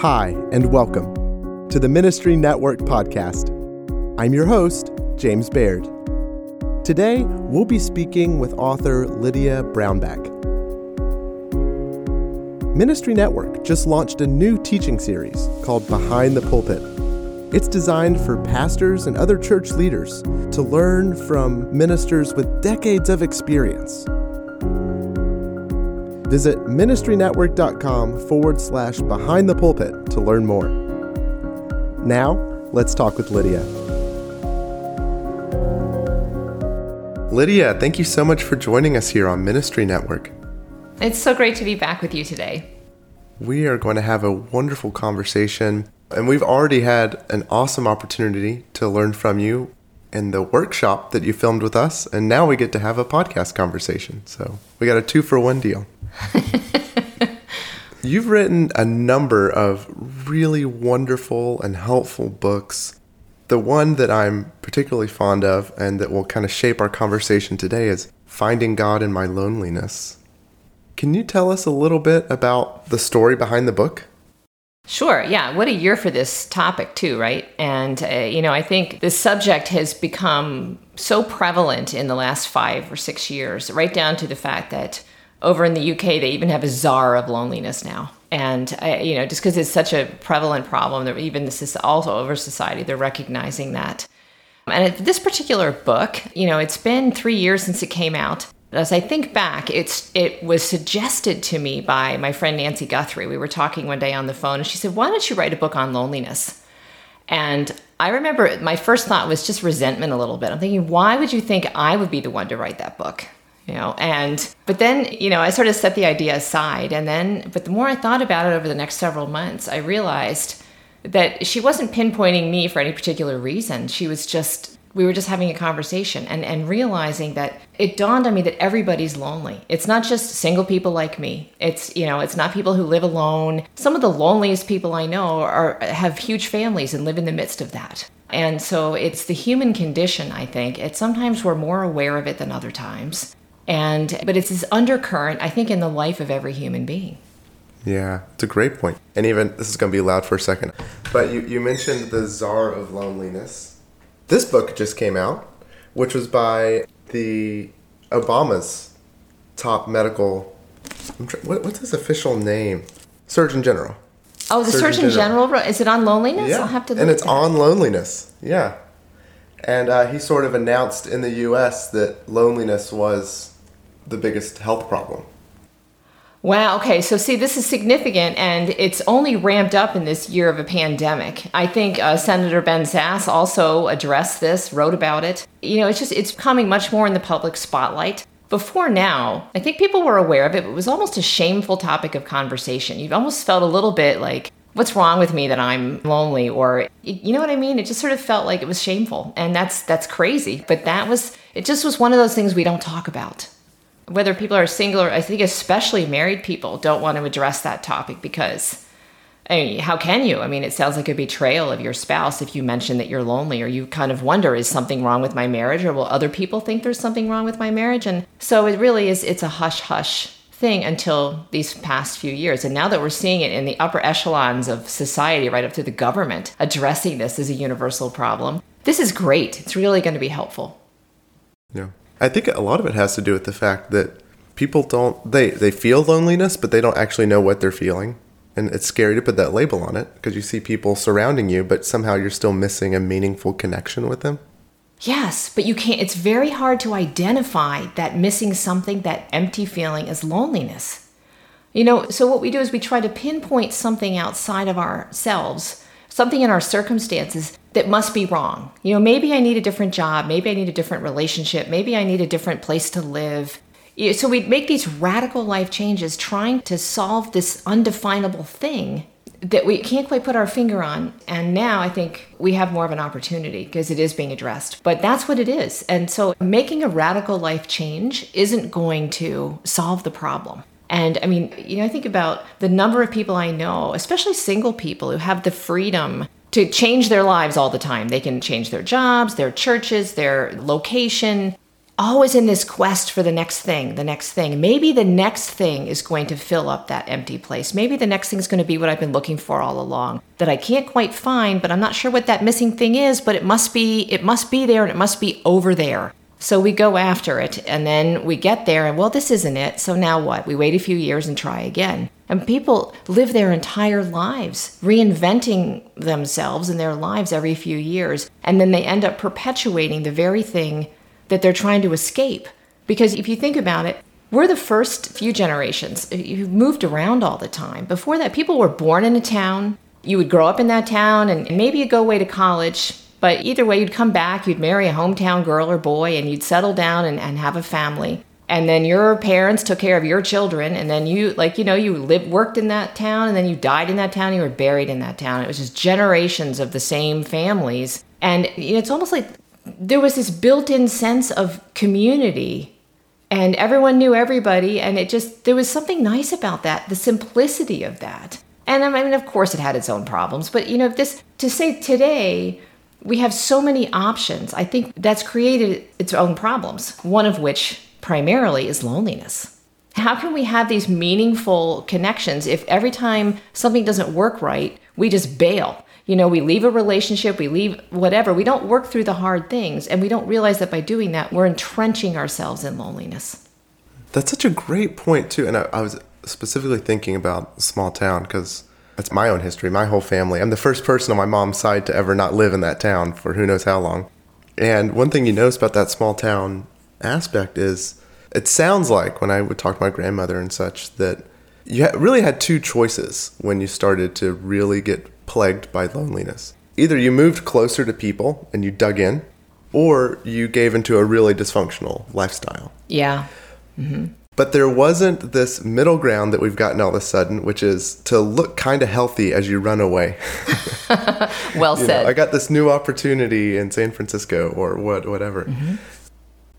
Hi, and welcome to the Ministry Network podcast. I'm your host, James Baird. Today, we'll be speaking with author Lydia Brownback. Ministry Network just launched a new teaching series called Behind the Pulpit. It's designed for pastors and other church leaders to learn from ministers with decades of experience Visit ministrynetwork.com forward slash behind the pulpit to learn more. Now, let's talk with Lydia. Lydia, thank you so much for joining us here on Ministry Network. It's so great to be back with you today. We are going to have a wonderful conversation, and we've already had an awesome opportunity to learn from you in the workshop that you filmed with us, and now we get to have a podcast conversation. So we got a two for one deal. You've written a number of really wonderful and helpful books. The one that I'm particularly fond of and that will kind of shape our conversation today is Finding God in My Loneliness. Can you tell us a little bit about the story behind the book? Sure. Yeah. What a year for this topic, too, right? And, uh, you know, I think this subject has become so prevalent in the last five or six years, right down to the fact that over in the UK, they even have a czar of loneliness now. And, uh, you know, just because it's such a prevalent problem, that even this is also over society, they're recognizing that. And this particular book, you know, it's been three years since it came out. As I think back, it's it was suggested to me by my friend Nancy Guthrie. We were talking one day on the phone, and she said, "Why don't you write a book on loneliness?" And I remember my first thought was just resentment a little bit. I'm thinking, why would you think I would be the one to write that book? you know and but then you know i sort of set the idea aside and then but the more i thought about it over the next several months i realized that she wasn't pinpointing me for any particular reason she was just we were just having a conversation and and realizing that it dawned on me that everybody's lonely it's not just single people like me it's you know it's not people who live alone some of the loneliest people i know are have huge families and live in the midst of that and so it's the human condition i think it's sometimes we're more aware of it than other times and but it's this undercurrent, I think, in the life of every human being. Yeah, it's a great point. And even this is going to be loud for a second, but you you mentioned the czar of loneliness. This book just came out, which was by the Obama's top medical. What, what's his official name? Surgeon General. Oh, the Surgeon, Surgeon General. General. Is it on loneliness? Yeah. I'll have to. and it's on loneliness. Yeah. And uh, he sort of announced in the U.S. that loneliness was the biggest health problem. Wow. Okay. So, see, this is significant, and it's only ramped up in this year of a pandemic. I think uh, Senator Ben Sasse also addressed this, wrote about it. You know, it's just it's coming much more in the public spotlight. Before now, I think people were aware of it, but it was almost a shameful topic of conversation. You almost felt a little bit like, what's wrong with me that I'm lonely, or you know what I mean? It just sort of felt like it was shameful, and that's that's crazy. But that was it. Just was one of those things we don't talk about whether people are single or I think especially married people don't want to address that topic because I mean, how can you? I mean, it sounds like a betrayal of your spouse if you mention that you're lonely or you kind of wonder, is something wrong with my marriage or will other people think there's something wrong with my marriage? And so it really is, it's a hush hush thing until these past few years. And now that we're seeing it in the upper echelons of society, right up to the government, addressing this as a universal problem, this is great. It's really going to be helpful. Yeah. I think a lot of it has to do with the fact that people don't they they feel loneliness, but they don't actually know what they're feeling. And it's scary to put that label on it because you see people surrounding you, but somehow you're still missing a meaningful connection with them. Yes, but you can't it's very hard to identify that missing something, that empty feeling as loneliness. You know, so what we do is we try to pinpoint something outside of ourselves, something in our circumstances that must be wrong. You know, maybe I need a different job, maybe I need a different relationship, maybe I need a different place to live. So we make these radical life changes trying to solve this undefinable thing that we can't quite put our finger on. And now I think we have more of an opportunity because it is being addressed. But that's what it is. And so making a radical life change isn't going to solve the problem. And I mean, you know, I think about the number of people I know, especially single people who have the freedom to change their lives all the time. They can change their jobs, their churches, their location, always in this quest for the next thing, the next thing. Maybe the next thing is going to fill up that empty place. Maybe the next thing is going to be what I've been looking for all along that I can't quite find, but I'm not sure what that missing thing is, but it must be it must be there and it must be over there. So we go after it and then we get there and well this isn't it. So now what? We wait a few years and try again. And people live their entire lives reinventing themselves and their lives every few years and then they end up perpetuating the very thing that they're trying to escape. Because if you think about it, we're the first few generations uh, who've moved around all the time. Before that, people were born in a town. You would grow up in that town and maybe you'd go away to college. But either way, you'd come back, you'd marry a hometown girl or boy, and you'd settle down and, and have a family. And then your parents took care of your children, and then you, like, you know, you lived, worked in that town, and then you died in that town, you were buried in that town. It was just generations of the same families. And it's almost like there was this built-in sense of community and everyone knew everybody and it just there was something nice about that the simplicity of that and i mean of course it had its own problems but you know this to say today we have so many options i think that's created its own problems one of which primarily is loneliness how can we have these meaningful connections if every time something doesn't work right we just bail you know, we leave a relationship, we leave whatever. We don't work through the hard things. And we don't realize that by doing that, we're entrenching ourselves in loneliness. That's such a great point, too. And I, I was specifically thinking about small town because that's my own history, my whole family. I'm the first person on my mom's side to ever not live in that town for who knows how long. And one thing you notice about that small town aspect is it sounds like when I would talk to my grandmother and such that you really had two choices when you started to really get plagued by loneliness. Either you moved closer to people and you dug in, or you gave into a really dysfunctional lifestyle. Yeah. Mm-hmm. But there wasn't this middle ground that we've gotten all of a sudden, which is to look kind of healthy as you run away. well said. Know, I got this new opportunity in San Francisco or what, whatever. Mm-hmm.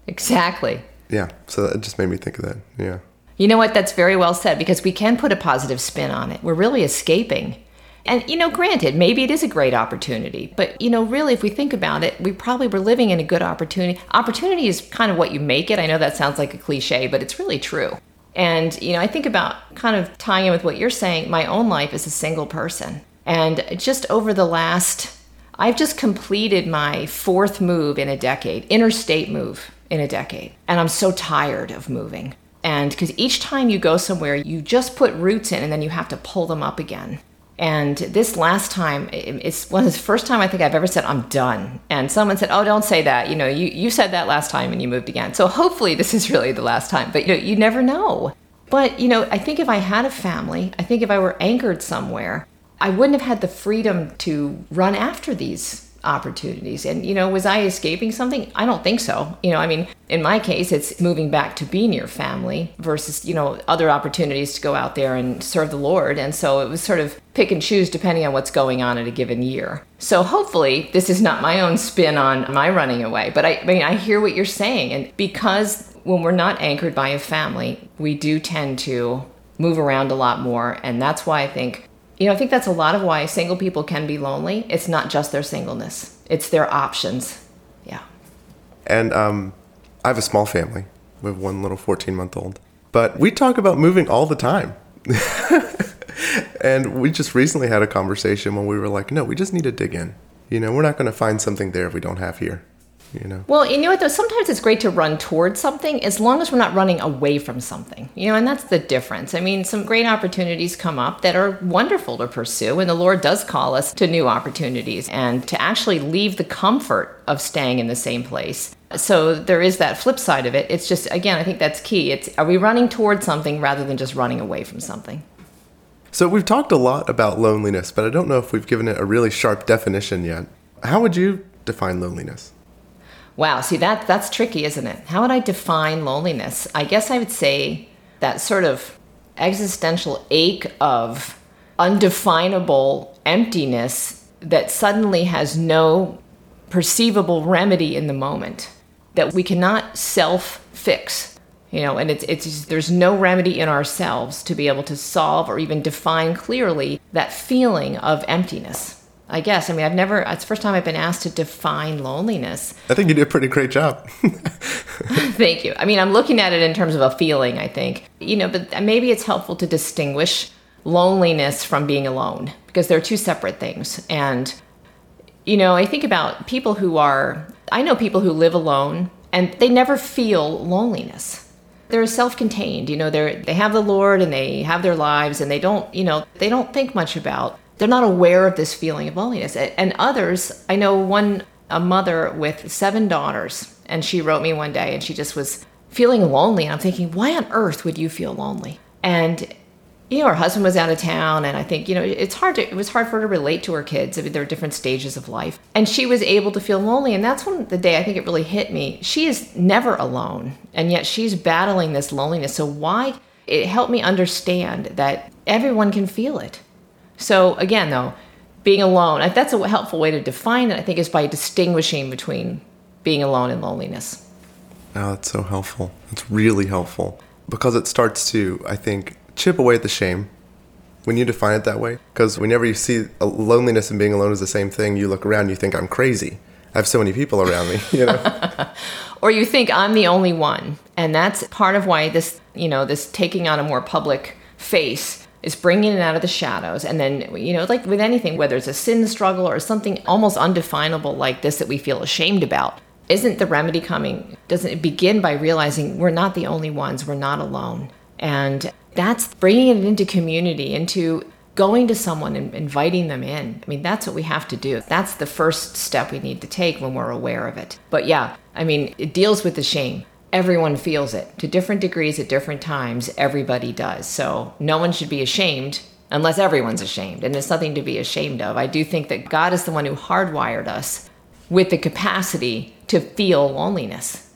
Exactly. Yeah. So it just made me think of that. Yeah. You know what? That's very well said because we can put a positive spin on it. We're really escaping and, you know, granted, maybe it is a great opportunity, but, you know, really, if we think about it, we probably were living in a good opportunity. Opportunity is kind of what you make it. I know that sounds like a cliche, but it's really true. And, you know, I think about kind of tying in with what you're saying, my own life as a single person. And just over the last, I've just completed my fourth move in a decade, interstate move in a decade. And I'm so tired of moving. And because each time you go somewhere, you just put roots in and then you have to pull them up again. And this last time, it's one of the first time I think I've ever said I'm done. And someone said, "Oh, don't say that. You know, you you said that last time and you moved again. So hopefully this is really the last time. But you know, you never know. But you know, I think if I had a family, I think if I were anchored somewhere, I wouldn't have had the freedom to run after these opportunities. And, you know, was I escaping something? I don't think so. You know, I mean, in my case, it's moving back to be near family versus, you know, other opportunities to go out there and serve the Lord. And so it was sort of pick and choose depending on what's going on at a given year. So hopefully this is not my own spin on my running away, but I, I mean, I hear what you're saying. And because when we're not anchored by a family, we do tend to move around a lot more. And that's why I think you know, I think that's a lot of why single people can be lonely. It's not just their singleness, it's their options. Yeah. And um, I have a small family. We have one little 14 month old. But we talk about moving all the time. and we just recently had a conversation when we were like, no, we just need to dig in. You know, we're not going to find something there if we don't have here you know. Well, you know what though, sometimes it's great to run towards something as long as we're not running away from something. You know, and that's the difference. I mean, some great opportunities come up that are wonderful to pursue and the Lord does call us to new opportunities and to actually leave the comfort of staying in the same place. So there is that flip side of it. It's just again, I think that's key. It's are we running towards something rather than just running away from something? So we've talked a lot about loneliness, but I don't know if we've given it a really sharp definition yet. How would you define loneliness? Wow, see that that's tricky, isn't it? How would I define loneliness? I guess I would say that sort of existential ache of undefinable emptiness that suddenly has no perceivable remedy in the moment that we cannot self fix you know and it's it's there's no remedy in ourselves to be able to solve or even define clearly that feeling of emptiness I guess. I mean, I've never, it's the first time I've been asked to define loneliness. I think you did a pretty great job. Thank you. I mean, I'm looking at it in terms of a feeling, I think. You know, but maybe it's helpful to distinguish loneliness from being alone because they're two separate things. And, you know, I think about people who are, I know people who live alone and they never feel loneliness they're self-contained you know they're they have the lord and they have their lives and they don't you know they don't think much about they're not aware of this feeling of loneliness and others i know one a mother with seven daughters and she wrote me one day and she just was feeling lonely and i'm thinking why on earth would you feel lonely and you know, her husband was out of town, and I think, you know, it's hard to, it was hard for her to relate to her kids. I mean, there are different stages of life. And she was able to feel lonely. And that's when the day I think it really hit me. She is never alone, and yet she's battling this loneliness. So, why? It helped me understand that everyone can feel it. So, again, though, being alone, that's a helpful way to define it, I think, is by distinguishing between being alone and loneliness. Oh, that's so helpful. It's really helpful because it starts to, I think, chip away at the shame when you define it that way. Because whenever you see loneliness and being alone is the same thing, you look around, and you think I'm crazy. I have so many people around me, you know. or you think I'm the only one, and that's part of why this, you know, this taking on a more public face is bringing it out of the shadows. And then, you know, like with anything, whether it's a sin struggle or something almost undefinable like this that we feel ashamed about, isn't the remedy coming? Doesn't it begin by realizing we're not the only ones, we're not alone? And that's bringing it into community, into going to someone and inviting them in. I mean, that's what we have to do. That's the first step we need to take when we're aware of it. But yeah, I mean, it deals with the shame. Everyone feels it to different degrees at different times. Everybody does. So no one should be ashamed unless everyone's ashamed. And there's nothing to be ashamed of. I do think that God is the one who hardwired us with the capacity to feel loneliness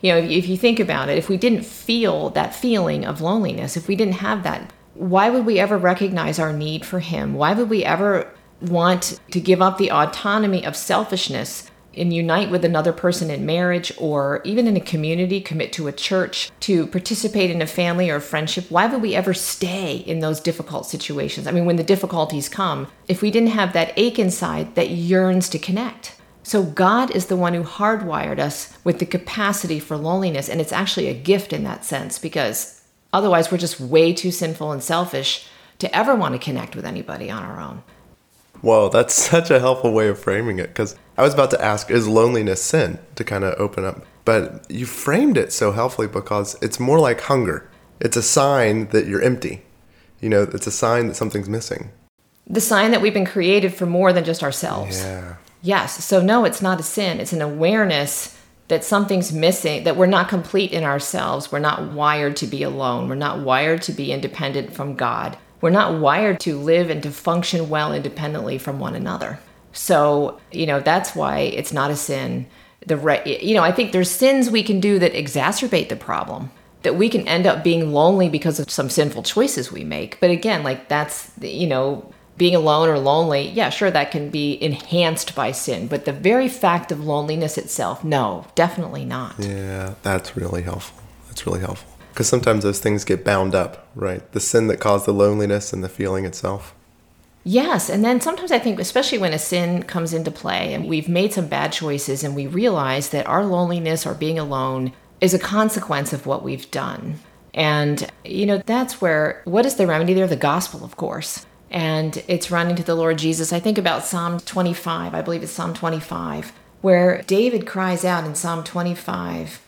you know, if you think about it, if we didn't feel that feeling of loneliness, if we didn't have that, why would we ever recognize our need for Him? Why would we ever want to give up the autonomy of selfishness and unite with another person in marriage or even in a community, commit to a church, to participate in a family or a friendship, why would we ever stay in those difficult situations? I mean, when the difficulties come, if we didn't have that ache inside that yearns to connect. So God is the one who hardwired us with the capacity for loneliness. And it's actually a gift in that sense because otherwise we're just way too sinful and selfish to ever want to connect with anybody on our own. Whoa, that's such a helpful way of framing it because I was about to ask, is loneliness sin to kind of open up? But you framed it so helpfully because it's more like hunger. It's a sign that you're empty. You know, it's a sign that something's missing. The sign that we've been created for more than just ourselves. Yeah. Yes. So, no, it's not a sin. It's an awareness that something's missing, that we're not complete in ourselves. We're not wired to be alone. We're not wired to be independent from God. We're not wired to live and to function well independently from one another. So, you know, that's why it's not a sin. The right, you know, I think there's sins we can do that exacerbate the problem. That we can end up being lonely because of some sinful choices we make. But again, like that's, you know, being alone or lonely, yeah, sure, that can be enhanced by sin. But the very fact of loneliness itself, no, definitely not. Yeah, that's really helpful. That's really helpful. Because sometimes those things get bound up, right? The sin that caused the loneliness and the feeling itself. Yes, and then sometimes I think, especially when a sin comes into play and we've made some bad choices and we realize that our loneliness or being alone is a consequence of what we've done. And, you know, that's where, what is the remedy there? The gospel, of course and it's running to the Lord Jesus. I think about Psalm 25, I believe it's Psalm 25, where David cries out in Psalm 25.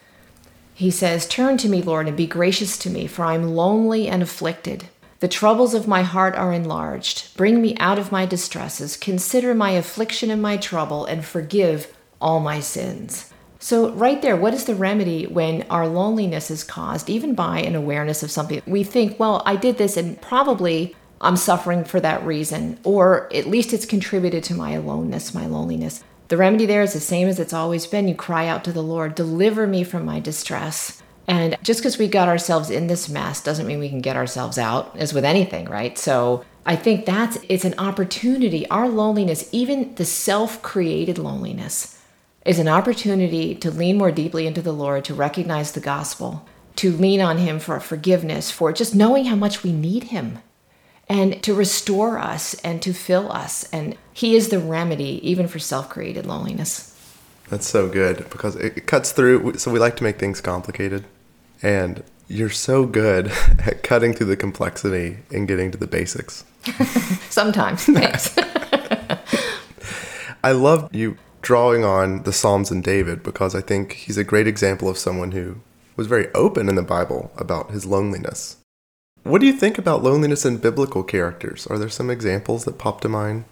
He says, Turn to me, Lord, and be gracious to me, for I am lonely and afflicted. The troubles of my heart are enlarged. Bring me out of my distresses. Consider my affliction and my trouble, and forgive all my sins. So, right there, what is the remedy when our loneliness is caused, even by an awareness of something? We think, well, I did this, and probably I'm suffering for that reason, or at least it's contributed to my aloneness, my loneliness. The remedy there is the same as it's always been. You cry out to the Lord, deliver me from my distress. And just because we got ourselves in this mess doesn't mean we can get ourselves out, as with anything, right? So I think that's it's an opportunity. Our loneliness, even the self-created loneliness, is an opportunity to lean more deeply into the Lord, to recognize the gospel, to lean on him for forgiveness, for just knowing how much we need him and to restore us and to fill us. And He is the remedy even for self created loneliness. That's so good because it cuts through. So we like to make things complicated. And you're so good at cutting through the complexity and getting to the basics. Sometimes. Thanks. I love you drawing on the Psalms and David because I think he's a great example of someone who was very open in the Bible about his loneliness. What do you think about loneliness in biblical characters? Are there some examples that pop to mind?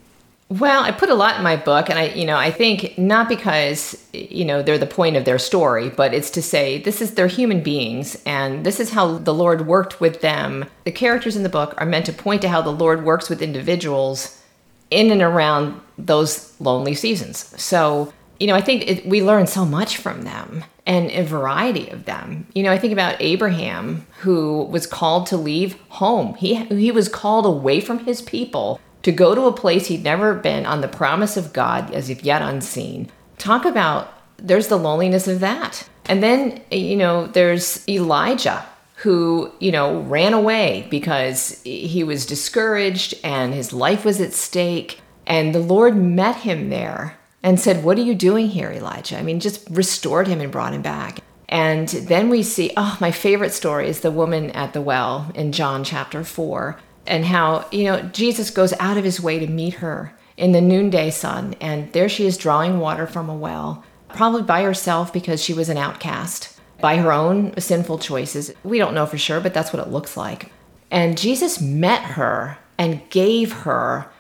Well, I put a lot in my book, and I, you know, I think not because you know they're the point of their story, but it's to say this is they're human beings, and this is how the Lord worked with them. The characters in the book are meant to point to how the Lord works with individuals in and around those lonely seasons. So, you know, I think it, we learn so much from them and a variety of them. You know, I think about Abraham, who was called to leave home. He he was called away from his people to go to a place he'd never been on the promise of God as if yet unseen. Talk about there's the loneliness of that. And then, you know, there's Elijah who, you know, ran away because he was discouraged and his life was at stake. And the Lord met him there and said, What are you doing here, Elijah? I mean, just restored him and brought him back. And then we see, oh, my favorite story is the woman at the well in John chapter 4 and how, you know, Jesus goes out of his way to meet her in the noonday sun. And there she is drawing water from a well, probably by herself because she was an outcast, by her own sinful choices. We don't know for sure, but that's what it looks like. And Jesus met her and gave her,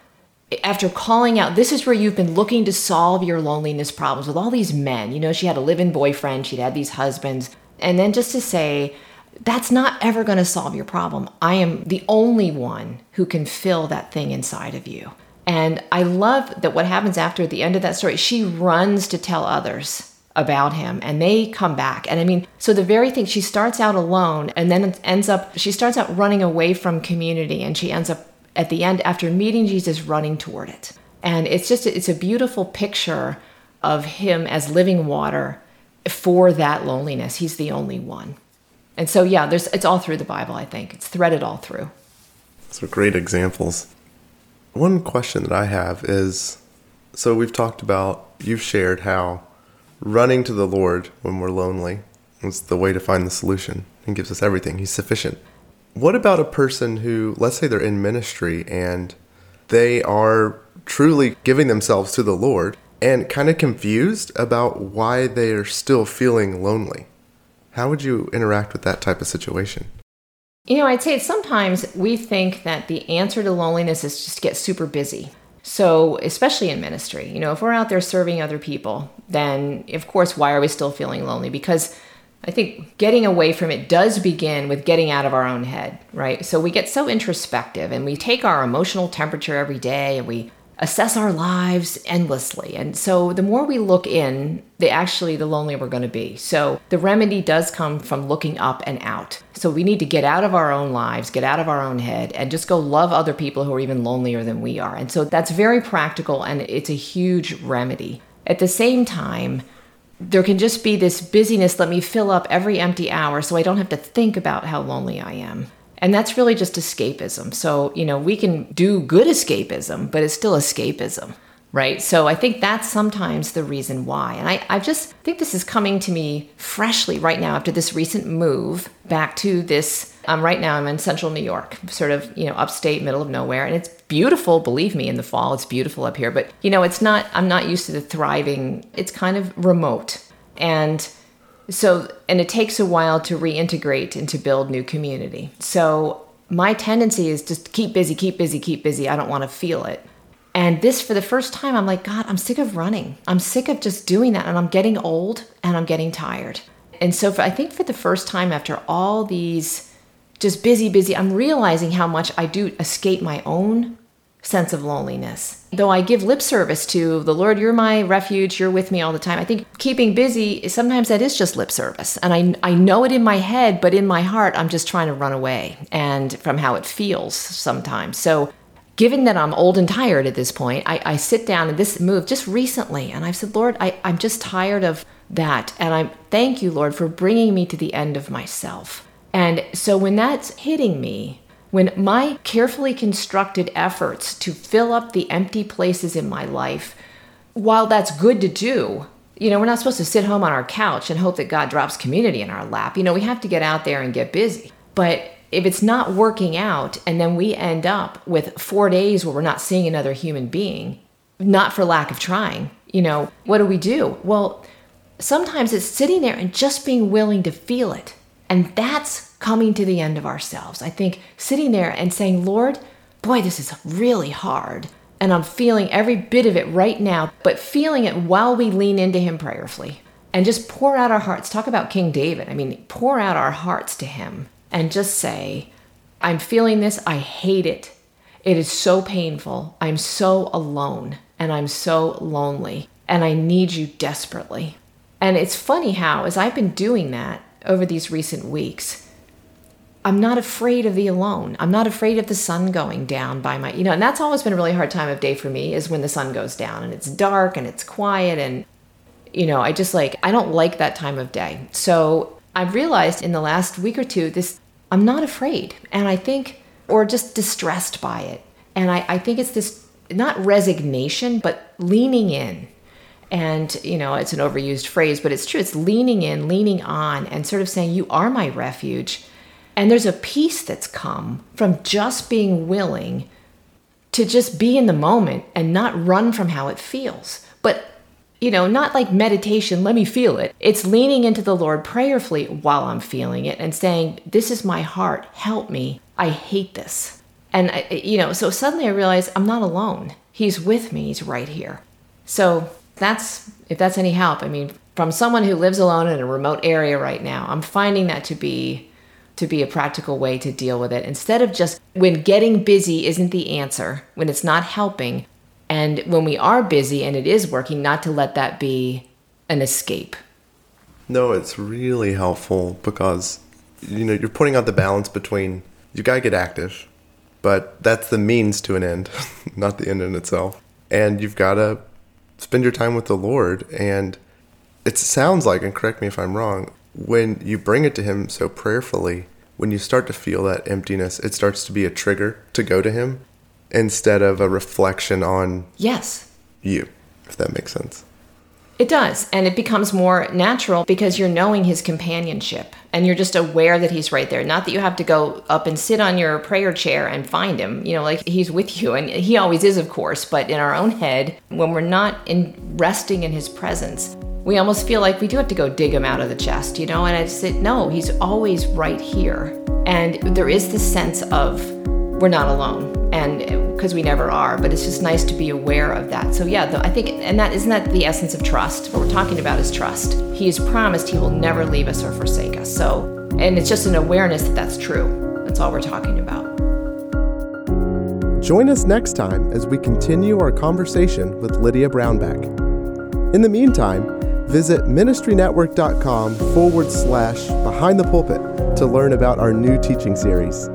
after calling out, this is where you've been looking to solve your loneliness problems with all these men. You know, she had a live in boyfriend, she'd had these husbands. And then just to say, that's not ever going to solve your problem. I am the only one who can fill that thing inside of you. And I love that what happens after at the end of that story, she runs to tell others about him and they come back. And I mean, so the very thing, she starts out alone and then ends up, she starts out running away from community and she ends up at the end, after meeting Jesus, running toward it. And it's just, it's a beautiful picture of him as living water for that loneliness. He's the only one. And so, yeah, there's it's all through the Bible. I think it's threaded all through. So great examples. One question that I have is, so we've talked about you've shared how running to the Lord when we're lonely is the way to find the solution. He gives us everything. He's sufficient. What about a person who, let's say they're in ministry and they are truly giving themselves to the Lord and kind of confused about why they are still feeling lonely? How would you interact with that type of situation? You know, I'd say sometimes we think that the answer to loneliness is just to get super busy. So, especially in ministry, you know, if we're out there serving other people, then of course, why are we still feeling lonely? Because I think getting away from it does begin with getting out of our own head, right? So we get so introspective and we take our emotional temperature every day and we assess our lives endlessly. And so the more we look in, the actually the lonelier we're going to be. So the remedy does come from looking up and out. So we need to get out of our own lives, get out of our own head and just go love other people who are even lonelier than we are. And so that's very practical and it's a huge remedy. At the same time, there can just be this busyness. Let me fill up every empty hour so I don't have to think about how lonely I am. And that's really just escapism. So, you know, we can do good escapism, but it's still escapism, right? So I think that's sometimes the reason why. And I, I just think this is coming to me freshly right now after this recent move back to this. Um, right now, I'm in central New York, sort of, you know, upstate, middle of nowhere. And it's beautiful, believe me, in the fall. It's beautiful up here. But, you know, it's not, I'm not used to the thriving, it's kind of remote. And so, and it takes a while to reintegrate and to build new community. So, my tendency is just keep busy, keep busy, keep busy. I don't want to feel it. And this, for the first time, I'm like, God, I'm sick of running. I'm sick of just doing that. And I'm getting old and I'm getting tired. And so, for, I think for the first time after all these just busy, busy, I'm realizing how much I do escape my own sense of loneliness. Though I give lip service to the Lord, you're my refuge, you're with me all the time. I think keeping busy, sometimes that is just lip service. And I, I know it in my head, but in my heart, I'm just trying to run away and from how it feels sometimes. So, given that I'm old and tired at this point, I, I sit down and this move just recently, and I've said, Lord, I, I'm just tired of that. And I thank you, Lord, for bringing me to the end of myself. And so when that's hitting me, when my carefully constructed efforts to fill up the empty places in my life, while that's good to do, you know, we're not supposed to sit home on our couch and hope that God drops community in our lap. You know, we have to get out there and get busy. But if it's not working out and then we end up with four days where we're not seeing another human being, not for lack of trying, you know, what do we do? Well, sometimes it's sitting there and just being willing to feel it. And that's coming to the end of ourselves. I think sitting there and saying, Lord, boy, this is really hard. And I'm feeling every bit of it right now, but feeling it while we lean into Him prayerfully and just pour out our hearts. Talk about King David. I mean, pour out our hearts to Him and just say, I'm feeling this. I hate it. It is so painful. I'm so alone and I'm so lonely and I need you desperately. And it's funny how, as I've been doing that over these recent weeks, I'm not afraid of the alone. I'm not afraid of the sun going down by my, you know, and that's always been a really hard time of day for me is when the sun goes down and it's dark and it's quiet. And, you know, I just like, I don't like that time of day. So I've realized in the last week or two, this, I'm not afraid. And I think, or just distressed by it. And I, I think it's this, not resignation, but leaning in. And, you know, it's an overused phrase, but it's true. It's leaning in, leaning on, and sort of saying, You are my refuge and there's a peace that's come from just being willing to just be in the moment and not run from how it feels. But, you know, not like meditation, let me feel it. It's leaning into the Lord prayerfully while I'm feeling it and saying, This is my heart, help me. I hate this. And, I, you know, so suddenly I realize I'm not alone. He's with me, he's right here. So that's, if that's any help, I mean, from someone who lives alone in a remote area right now, I'm finding that to be to be a practical way to deal with it instead of just when getting busy isn't the answer, when it's not helping, and when we are busy and it is working, not to let that be an escape. No, it's really helpful because you know you're putting out the balance between you gotta get active, but that's the means to an end, not the end in itself. And you've gotta spend your time with the Lord. And it sounds like, and correct me if I'm wrong, when you bring it to Him so prayerfully, when you start to feel that emptiness, it starts to be a trigger to go to Him instead of a reflection on yes you, if that makes sense. It does. And it becomes more natural because you're knowing his companionship and you're just aware that he's right there. Not that you have to go up and sit on your prayer chair and find him. You know, like he's with you. And he always is, of course. But in our own head, when we're not in resting in his presence, we almost feel like we do have to go dig him out of the chest, you know? And I said, no, he's always right here. And there is this sense of we're not alone and because we never are but it's just nice to be aware of that. So yeah the, i think and that isn't that the essence of trust? What we're talking about is trust. He has promised he will never leave us or forsake us. So and it's just an awareness that that's true. That's all we're talking about. Join us next time as we continue our conversation with lydia brownback. In the meantime Visit ministrynetwork.com forward slash behind the pulpit to learn about our new teaching series.